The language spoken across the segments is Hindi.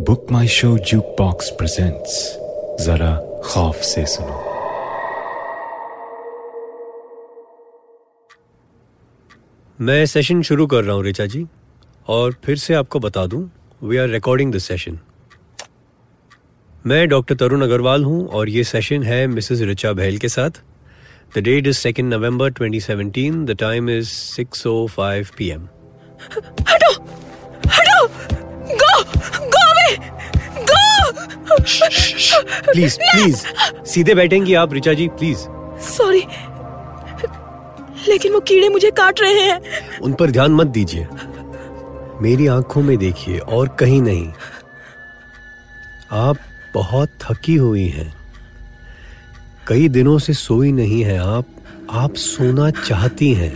BookMyShow jukebox presents जरा खौफ से सुनो मैं सेशन शुरू कर रहा हूँ रिचा जी। और फिर से आपको बता दूँ we are recording this session मैं डॉक्टर तरुण अग्रवाल हूँ और ये सेशन है मिसेस रिचा बहल के साथ। The date is second November 2017 the time is 6:05 PM हटो! प्लीज़ प्लीज़ सीधे बैठेंगी आप रिचा जी प्लीज़ सॉरी लेकिन वो कीड़े मुझे काट रहे हैं। उन पर ध्यान मत दीजिए। मेरी आँखों में देखिए और कहीं नहीं। आप बहुत थकी हुई हैं। कई दिनों से सोई नहीं है आप। आप सोना चाहती हैं।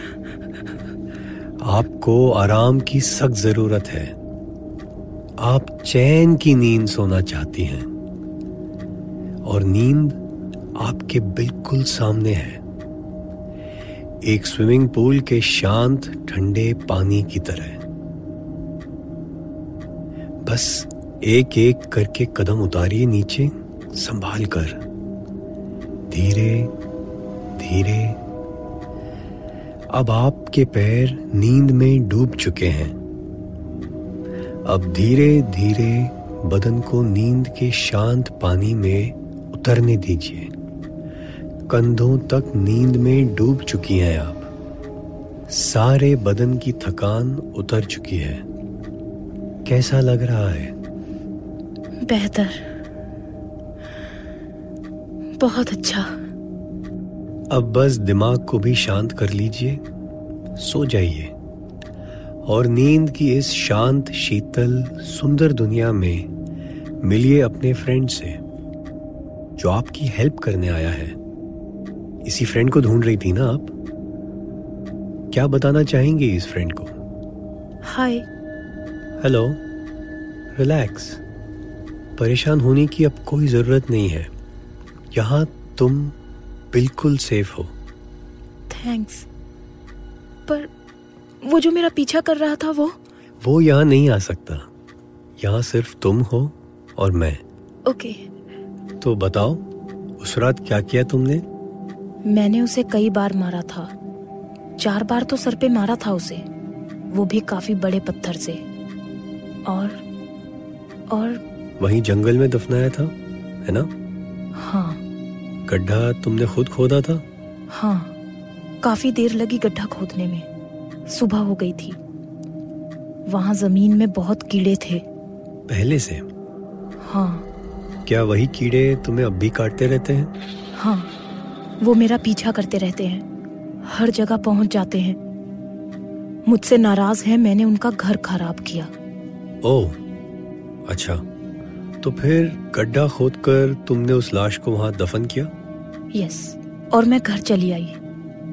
आपको आराम की सख्त ज़रूरत है। आप चैन की नींद सोना चाहती हैं। और नींद आपके बिल्कुल सामने है। एक स्विमिंग पूल के शांत, ठंडे पानी की तरह। बस एक एक करके कदम उतारिए नीचे, संभाल कर। धीरे धीरे। अब आपके पैर नींद में डूब चुके हैं। अब धीरे धीरे बदन को नींद के शांत पानी में उतरने दीजिए। कंधों तक नींद में डूब चुकी हैं आप। सारे बदन की थकान उतर चुकी है। कैसा लग रहा है? बेहतर। बहुत अच्छा। अब बस दिमाग को भी शांत कर लीजिए। सो जाइए। और नींद की इस शांत शीतल सुंदर दुनिया में मिलिए अपने फ्रेंड से। जो आपकी हेल्प करने आया है। इसी फ्रेंड को ढूंढ रही थी ना आप? क्या बताना चाहेंगे इस फ्रेंड को? हाय हेलो रिलैक्स परेशान होने की अब कोई ज़रूरत नहीं है। यहाँ तुम बिल्कुल सेफ़ हो। थैंक्स पर वो जो मेरा पीछा कर रहा था वो? वो यहाँ नहीं आ सकता। यहाँ सिर्फ़ तुम हो और मैं। ओके तो बताओ उस रात क्या किया तुमने? मैंने उसे कई बार मारा था। चार बार तो सर पे मारा था उसे। वो भी काफ़ी बड़े पत्थर से। और और वहीं जंगल में दफनाया था है ना? हाँ। गड्ढा तुमने खुद खोदा था? हाँ। काफ़ी देर लगी गड्ढा खोदने में। सुबह हो गई थी। वहाँ ज़मीन में बहुत कीड़े थे। पहले से? हाँ। क्या वही कीड़े तुम्हें अब भी काटते रहते हैं? हाँ वो मेरा पीछा करते रहते हैं। हर जगह पहुँच जाते हैं। मुझसे नाराज़ है मैंने उनका घर खराब किया। ओह अच्छा। तो फिर गड्ढा खोदकर तुमने उस लाश को वहाँ दफन किया? यस और मैं घर चली आई।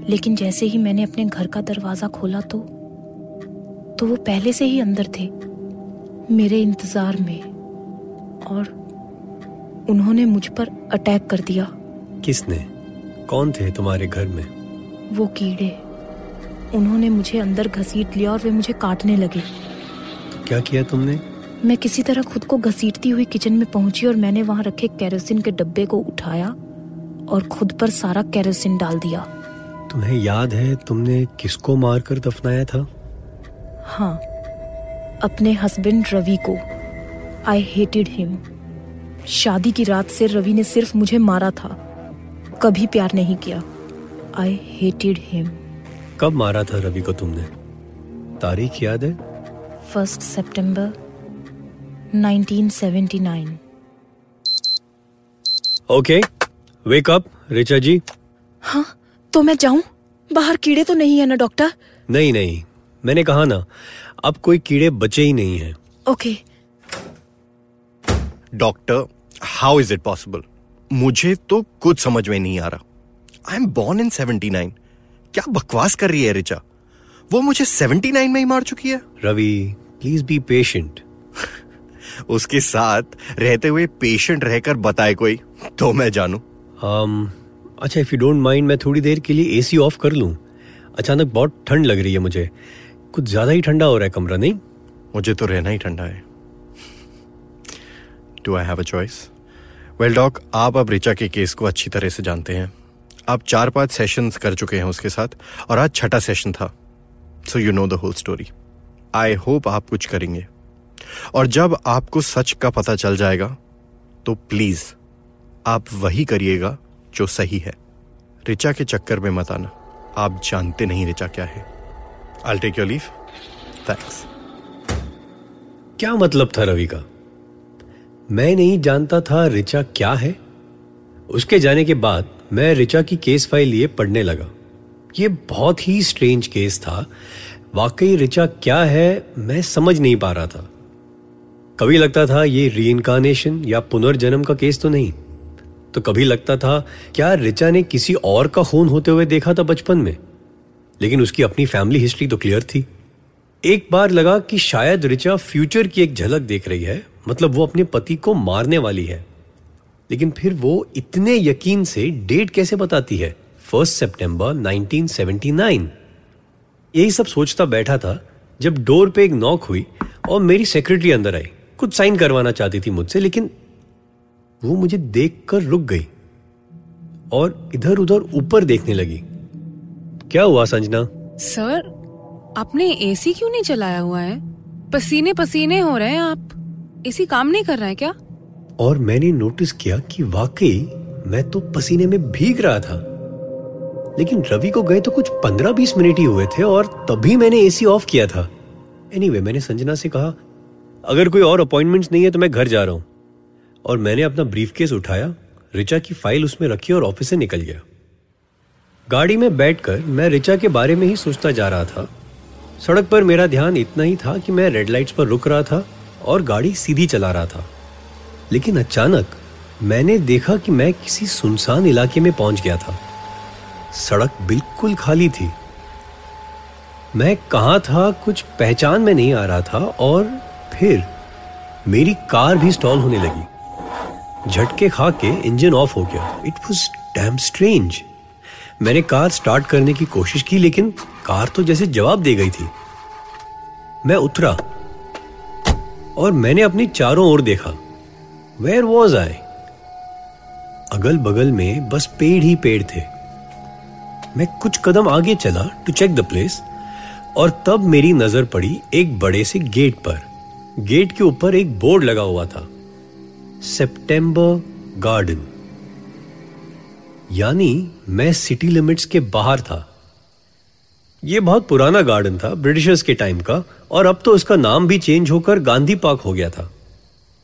लेकिन जैसे ही मैंने अपने घर का दरवाज़ा खोला तो तो वो पहले से ही अंदर थे मेरे इंतज़ार में। और उन्होंने मुझ पर अटैक कर दिया। किसने? कौन थे तुम्हारे घर में? वो कीड़े। उन्होंने मुझे अंदर घसीट लिया और वे मुझे काटने लगे। तो क्या किया तुमने? मैं किसी तरह खुद को घसीटती हुई किचन में पहुँची और मैंने वहाँ रखे केरोसिन के डब्बे को उठाया और खुद पर सारा केरोसिन डाल दिया। तुम्हें याद है तुमने किसको मारकर दफनाया था? हाँ अपने हस्बैंड रवि को। आई हेटेड हिम शादी की रात से रवि ने सिर्फ़ मुझे मारा था। कभी प्यार नहीं किया। आई हेटेड हिम कब मारा था रवि को तुमने? तारीख याद है? फ़र्स्ट सितंबर 1979 okay wake up Richa ji हाँ तो मैं जाऊँ? बाहर कीड़े तो नहीं है ना डॉक्टर नहीं नहीं। मैंने कहा ना अब कोई कीड़े बचे ही नहीं है। Okay doctor how is it possible मुझे तो कुछ समझ में नहीं आ रहा। आई एम बॉर्न इन 79 क्या बकवास कर रही है रिचा वो मुझे 79 में ही मार चुकी है। रवि प्लीज़ बी पेशेंट उसके साथ रहते हुए पेशेंट रहकर बताए कोई तो मैं जानू। Um, अच्छा इफ़ यू डोंट माइंड मैं थोड़ी देर के लिए एसी ऑफ़ कर लूँ। अचानक बहुत ठंड लग रही है मुझे। कुछ ज़्यादा ही ठंडा हो रहा है कमरा नहीं? मुझे तो रहना ही ठंडा है। Do I have a choice well doc आप अब रिचा के केस को अच्छी तरह से जानते हैं। आप चार पाँच सेशंस कर चुके हैं उसके साथ, और आज छठा सेशन था। So you know the whole story I hope आप कुछ करेंगे। और जब आपको सच का पता चल जाएगा तो प्लीज़ आप वही करिएगा जो सही है। रिचा के चक्कर में मत आना। आप जानते नहीं रिचा क्या है। I take your leave thanks क्या मतलब था रवि का? मैं नहीं जानता था रिचा क्या है। उसके जाने के बाद मैं रिचा की केस फ़ाइल लिए पढ़ने लगा। ये बहुत ही स्ट्रेंज केस था। वाकई रिचा क्या है, मैं समझ नहीं पा रहा था। कभी लगता था ये री या पुनर्जन्म का केस तो नहीं। तो कभी लगता था, क्या रिचा ने किसी और का खून होते हुए देखा था बचपन में? लेकिन उसकी अपनी फैमिली हिस्ट्री तो क्लियर थी। एक बार लगा कि शायद रिचा फ्यूचर की एक झलक देख रही है मतलब वो अपने पति को मारने वाली है। लेकिन फिर वो इतने यकीन से डेट कैसे बताती है? फ़र्स्ट सितंबर 1979 यही सब सोचता बैठा था, जब डोर पे एक नॉक हुई और मेरी सेक्रेटरी अंदर आई। कुछ साइन करवाना चाहती थी मुझसे, लेकिन वो मुझे देखकर रुक गई और इधर उधर ऊपर देखने लगी। क्या हुआ, संजना? सर आपने एसी क्यों नहीं चलाया हुआ है? पसीने पसीने हो रहे हैं आप। एसी काम नहीं कर रहा है क्या? और मैंने नोटिस किया कि वाकई मैं तो पसीने में भीग रहा था। लेकिन रवि को गए तो कुछ पंद्रह बीस मिनट ही हुए थे और तभी मैंने एसी ऑफ़ किया था। एनीवे anyway, मैंने संजना से कहा अगर कोई और अपॉइंटमेंट्स नहीं है तो मैं घर जा रहा हूँ। और मैंने अपना ब्रीफकेस उठाया रिचा की फ़ाइल उसमें रखी और ऑफ़िस से निकल गया। गाड़ी में बैठकर मैं रिचा के बारे में ही सोचता जा रहा था। सड़क पर मेरा ध्यान इतना ही था कि मैं रेड लाइट्स पर रुक रहा था और गाड़ी सीधी चला रहा था। लेकिन अचानक मैंने देखा कि मैं किसी सुनसान इलाके में पहुँच गया था। सड़क बिल्कुल खाली थी। मैं कहा था कुछ पहचान में नहीं आ रहा था और फिर मेरी कार भी स्टॉल होने लगी। झटके खा के इंजन ऑफ़ हो गया। इट वॉज़ डैम स्ट्रेंज मैंने कार स्टार्ट करने की कोशिश की, लेकिन कार तो जैसे जवाब दे गई थी। मैं उतरा और मैंने अपनी चारों ओर देखा। वेयर वॉज़ आई अगल बगल में बस पेड़ ही पेड़ थे। मैं कुछ कदम आगे चला टू चेक द प्लेस और तब मेरी नज़र पड़ी एक बड़े से गेट पर। गेट के ऊपर एक बोर्ड लगा हुआ था। सेप्टेम्बर गार्डन यानी मैं सिटी लिमिट्स के बाहर था। यह बहुत पुराना गार्डन था, ब्रिटिशर्स के टाइम का, और अब तो उसका नाम भी चेंज होकर गांधी पार्क हो गया था।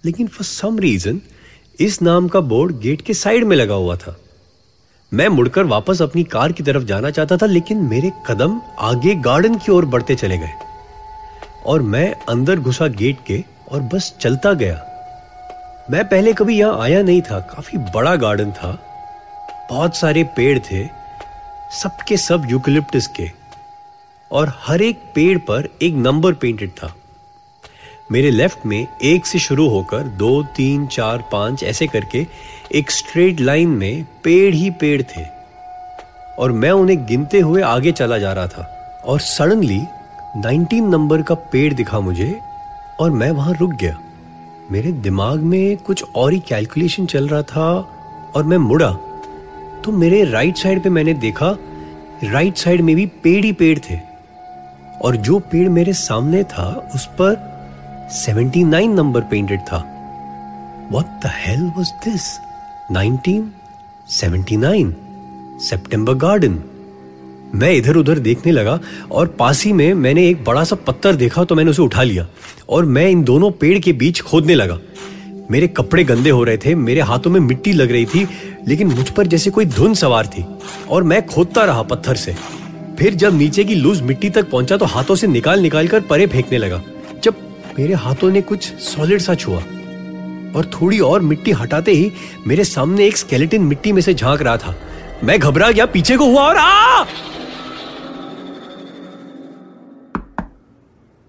लेकिन फॉर सम रीजन इस नाम का बोर्ड गेट के साइड में लगा हुआ था। मैं मुड़कर वापस अपनी कार की तरफ़ जाना चाहता था, लेकिन मेरे कदम आगे गार्डन की ओर बढ़ते चले गए। और मैं अंदर घुसा गेट के और बस चलता गया। मैं पहले कभी यहाँ आया नहीं था, काफ़ी बड़ा गार्डन था। बहुत सारे पेड़ थे, सबके सब यूकलिप्टिस के। और हर एक पेड़ पर एक नंबर पेंटेड था। मेरे लेफ़्ट में एक से शुरू होकर दो, तीन, चार, पाँच ऐसे करके एक स्ट्रेट लाइन में पेड़ ही पेड़ थे। और मैं उन्हें गिनते हुए आगे चला जा रहा था। और सडनली 19 नंबर का पेड़ दिखा मुझे और मैं वहाँ रुक गया। मेरे दिमाग में कुछ और ही कैलकुलेशन चल रहा था और मैं मुड़ा। तो मेरे राइट साइड पे मैंने देखा राइट साइड में भी पेड़ ही पेड़ थे। और जो पेड़ मेरे सामने था, उस पर 79 नंबर पेंटेड था। What the hell was this? 1979 सितंबर गार्डन मैं इधर उधर देखने लगा और पास ही में मैंने एक बड़ा सा पत्थर देखा तो मैंने उसे उठा लिया और मैं इन दोनों पेड़ के बीच खोदने लगा। मेरे कपड़े गंदे हो रहे थे, मेरे हाथों में मिट्टी लग रही थी, लेकिन मुझ पर जैसे कोई धुन सवार थी और मैं खोदता रहा पत्थर से। फिर जब नीचे की लूज मिट्टी तक पहुँचा तो हाथों से निकाल निकाल कर परे फेंकने लगा। जब मेरे हाथों ने कुछ सॉलिड सा छुआ और थोड़ी और मिट्टी हटाते ही मेरे सामने एक स्केलेटन मिट्टी में से झाँक रहा था। मैं घबरा गया पीछे को हुआ और आ!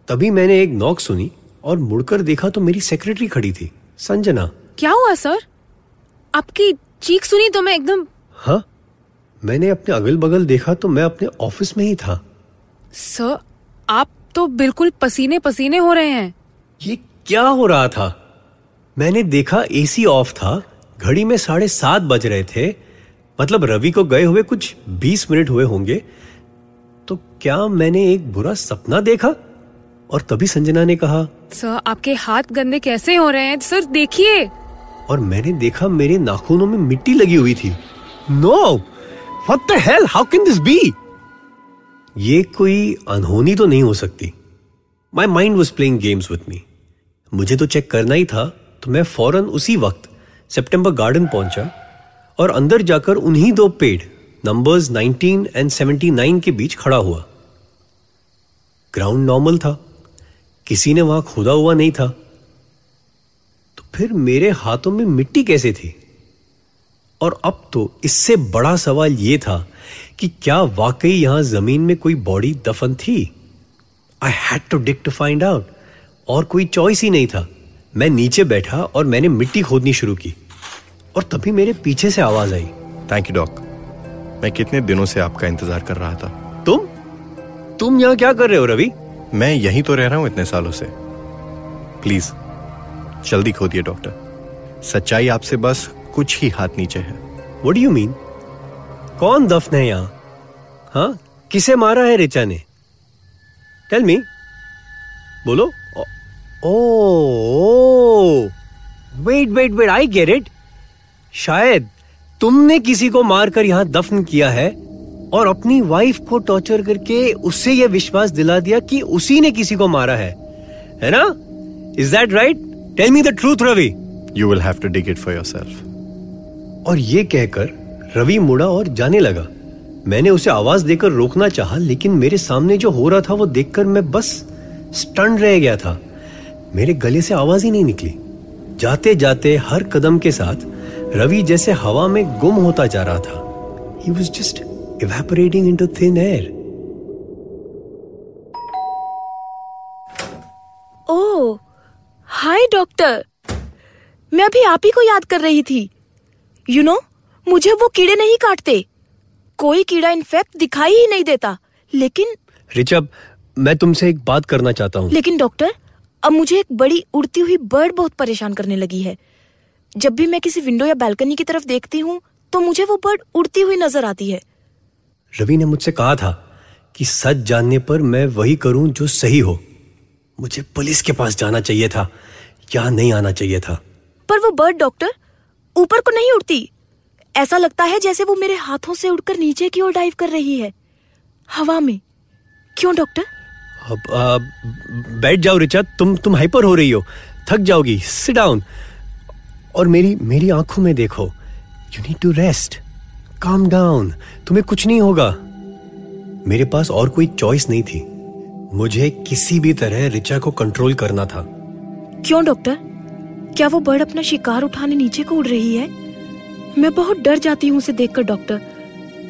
तभी मैंने एक नॉक सुनी और मुड़कर देखा तो मेरी सेक्रेटरी खड़ी थी संजना। क्या हुआ सर आपकी चीख सुनी तो मैं एकदम हाँ? मैंने अपने अगल बगल देखा तो मैं अपने ऑफ़िस में ही था। सर आप तो बिल्कुल पसीने पसीने हो रहे हैं। ये क्या हो रहा था? मैंने देखा एसी ऑफ़ था घड़ी में साढ़े सात बज रहे थे। मतलब रवि को गए हुए कुछ बीस मिनट हुए होंगे। तो क्या मैंने एक बुरा सपना देखा? और तभी संजना ने कहा सर आपके हाथ गंदे कैसे हो रहे हैं? सर देखिए। और मैंने देखा मेरे नाखूनों में मिट्टी लगी हुई थी। No what the hell how can this be ये कोई अनहोनी तो नहीं हो सकती। My mind was playing games with me मुझे तो चेक करना ही था तो मैं फ़ौरन उसी वक्त सितंबर गार्डन पहुँचा और अंदर जाकर उन्हीं दो पेड़ नंबर्स 19 एंड 79 के बीच खड़ा हुआ। ग्राउंड नॉर्मल था। किसी ने वहाँ खोदा हुआ नहीं था। तो फिर मेरे हाथों में मिट्टी कैसे थी? और अब तो इससे बड़ा सवाल यह था कि क्या वाकई यहाँ ज़मीन में कोई बॉडी दफन थी? I had to dig to find out और कोई चॉइस ही नहीं था। मैं नीचे बैठा और मैंने मिट्टी खोदनी शुरू की। और तभी मेरे पीछे से आवाज़ आई। थैंक यू डॉक मैं कितने दिनों से आपका इंतज़ार कर रहा था। तुम? तुम यहाँ क्या कर रहे हो रवि? मैं यहीं तो रह रहा हूँ इतने सालों से। प्लीज़ जल्दी खोदिए डॉक्टर सच्चाई आपसे बस कुछ ही हाथ नीचे है। वट यू मीन कौन दफन है यहाँ? हाँ? किसे मारा है रिचा ने? टेल मी बोलो। ओ wait wait wait I get it शायद तुमने किसी को मारकर यहाँ दफन किया है और अपनी वाइफ को टॉर्चर करके उससे यह विश्वास दिला दिया कि उसी ने किसी को मारा है। है ना? Is that right tell me the truth Ravi you will have to dig it for yourself और ये कहकर रवि मुड़ा और जाने लगा। मैंने उसे आवाज़ देकर रोकना चाहा, लेकिन मेरे सामने जो हो रहा था वो देखकर मैं बस स्टन रह गया था। मेरे गले से आवाज़ ही नहीं निकली। जाते जाते हर कदम के साथ रवि जैसे हवा में गुम होता जा रहा था। He was just evaporating to thin air hi doctor मैं अभी आप ही को याद कर रही थी। यू नो मुझे वो कीड़े नहीं काटते। कोई कीड़ा इनफेक्ट दिखाई ही नहीं देता। लेकिन रिचब मैं तुमसे एक बात करना चाहता हूँ। लेकिन डॉक्टर अब मुझे एक बड़ी उड़ती हुई बर्ड बहुत परेशान करने लगी है। जब भी मैं किसी विंडो या बालकनी की तरफ़ देखती हूँ तो मुझे वो बर्ड उड़ती हुई नज़र आती है। रवि ने मुझसे कहा था कि सच जानने पर मैं वही करूँ जो सही हो। मुझे पुलिस के पास जाना चाहिए था या नहीं आना चाहिए था। पर वो बर्ड डॉक्टर ऊपर को नहीं उड़ती। ऐसा लगता है जैसे वो मेरे हाथों से उड़कर नीचे की ओर डाइव कर रही है। हवा में। क्यों डॉक्टर अब आ, बैठ जाओ रिचा। तुम तुम हाइपर हो रही हो। थक जाओगी। सिट डाउन और मेरी मेरी आँखों में देखो। You need to rest calm down तुम्हें कुछ नहीं होगा। मेरे पास और कोई चॉइस नहीं थी। मुझे किसी भी तरह रिचा को कंट्रोल करना था। क्यों डॉक्टर क्या वो बर्ड अपना शिकार उठाने नीचे को उड़ रही है? मैं बहुत डर जाती हूँ उसे देखकर, डॉक्टर।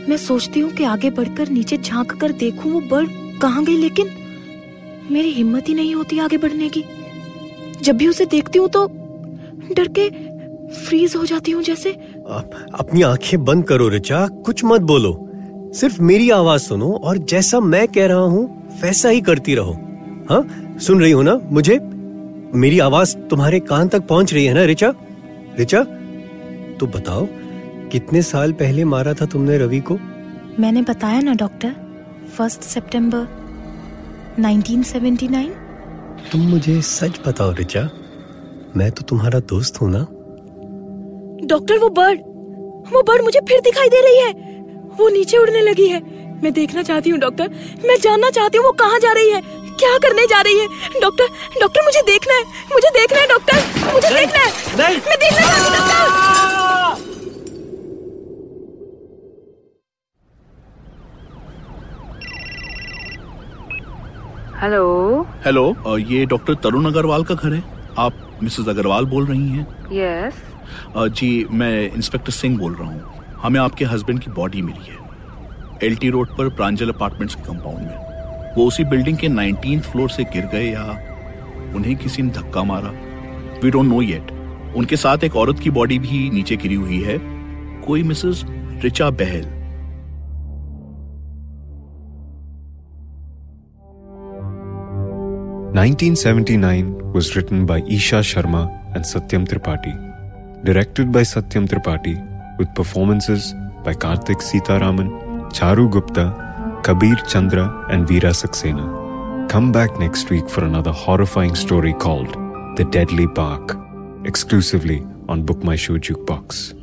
मैं सोचती हूँ कि आगे बढ़कर, नीचे झाँक कर देखूँ वो बर्ड कहाँ गई, लेकिन मेरी हिम्मत ही नहीं होती आगे बढ़ने की। जब भी उसे देखती हूँ तो डर के फ्रीज हो जाती हूँ जैसे। आप अपनी आँखें बंद करो रिचा कुछ मत बोलो। सिर्फ़ मेरी आवाज़ सुनो और जैसा मैं कह रहा हूँ, वैसा ही करती रहो। हाँ? सुन रही हो ना मुझे? मेरी आवाज़ तुम्हारे कान तक पहुँच रही है ना रिचा? रिचा तो बताओ कितने साल पहले मारा था तुमने रवि को? मैंने बताया ना डॉक्टर फ़र्स्ट सितंबर 1979 तुम मुझे सच बताओ रिचा मैं तो तुम्हारा दोस्त हूँ ना? डॉक्टर वो बर्ड वो बर्ड मुझे फिर दिखाई दे रही है। वो नीचे उड़ने लगी है। मैं देखना चाहती हूँ डॉक्टर मैं जानना चाहती हूँ वो कहाँ जा रही है। क्या करने जा रही है? डॉक्टर डॉक्टर मुझे देखना है। मुझे देखना है डॉक्टर। मुझे देखना है। नहीं, मैं देखना चाहती हूँ डॉक्टर। हेलो। हेलो ये डॉक्टर तरुण अग्रवाल का घर है। आप मिसेस अग्रवाल बोल रही हैं? Yes yes. जी मैं इंस्पेक्टर सिंह बोल रहा हूँ। हमें आपके हस्बैंड की बॉडी मिली है। एलटी रोड पर प्रांजल अपार्टमेंट्स के कंपाउंड में। वो उसी बिल्डिंग के नाइनटीन फ्लोर से गिर गए या उन्हें किसी ने धक्का मारा वी डोंट नो येट उनके साथ एक औरत की बॉडी भी नीचे गिरी हुई है कोई Mrs Richa Bahl Nineteen seventy nine was written by Isha Sharma and Satyam Tripathi, directed by Satyam Tripathi, with performances by Karthik Sitaraman, Charu Gupta, Kabir Chandra, and Veera Saxena. Come back next week for another horrifying story called The Deadly Bark, exclusively on Book My Show Jukebox.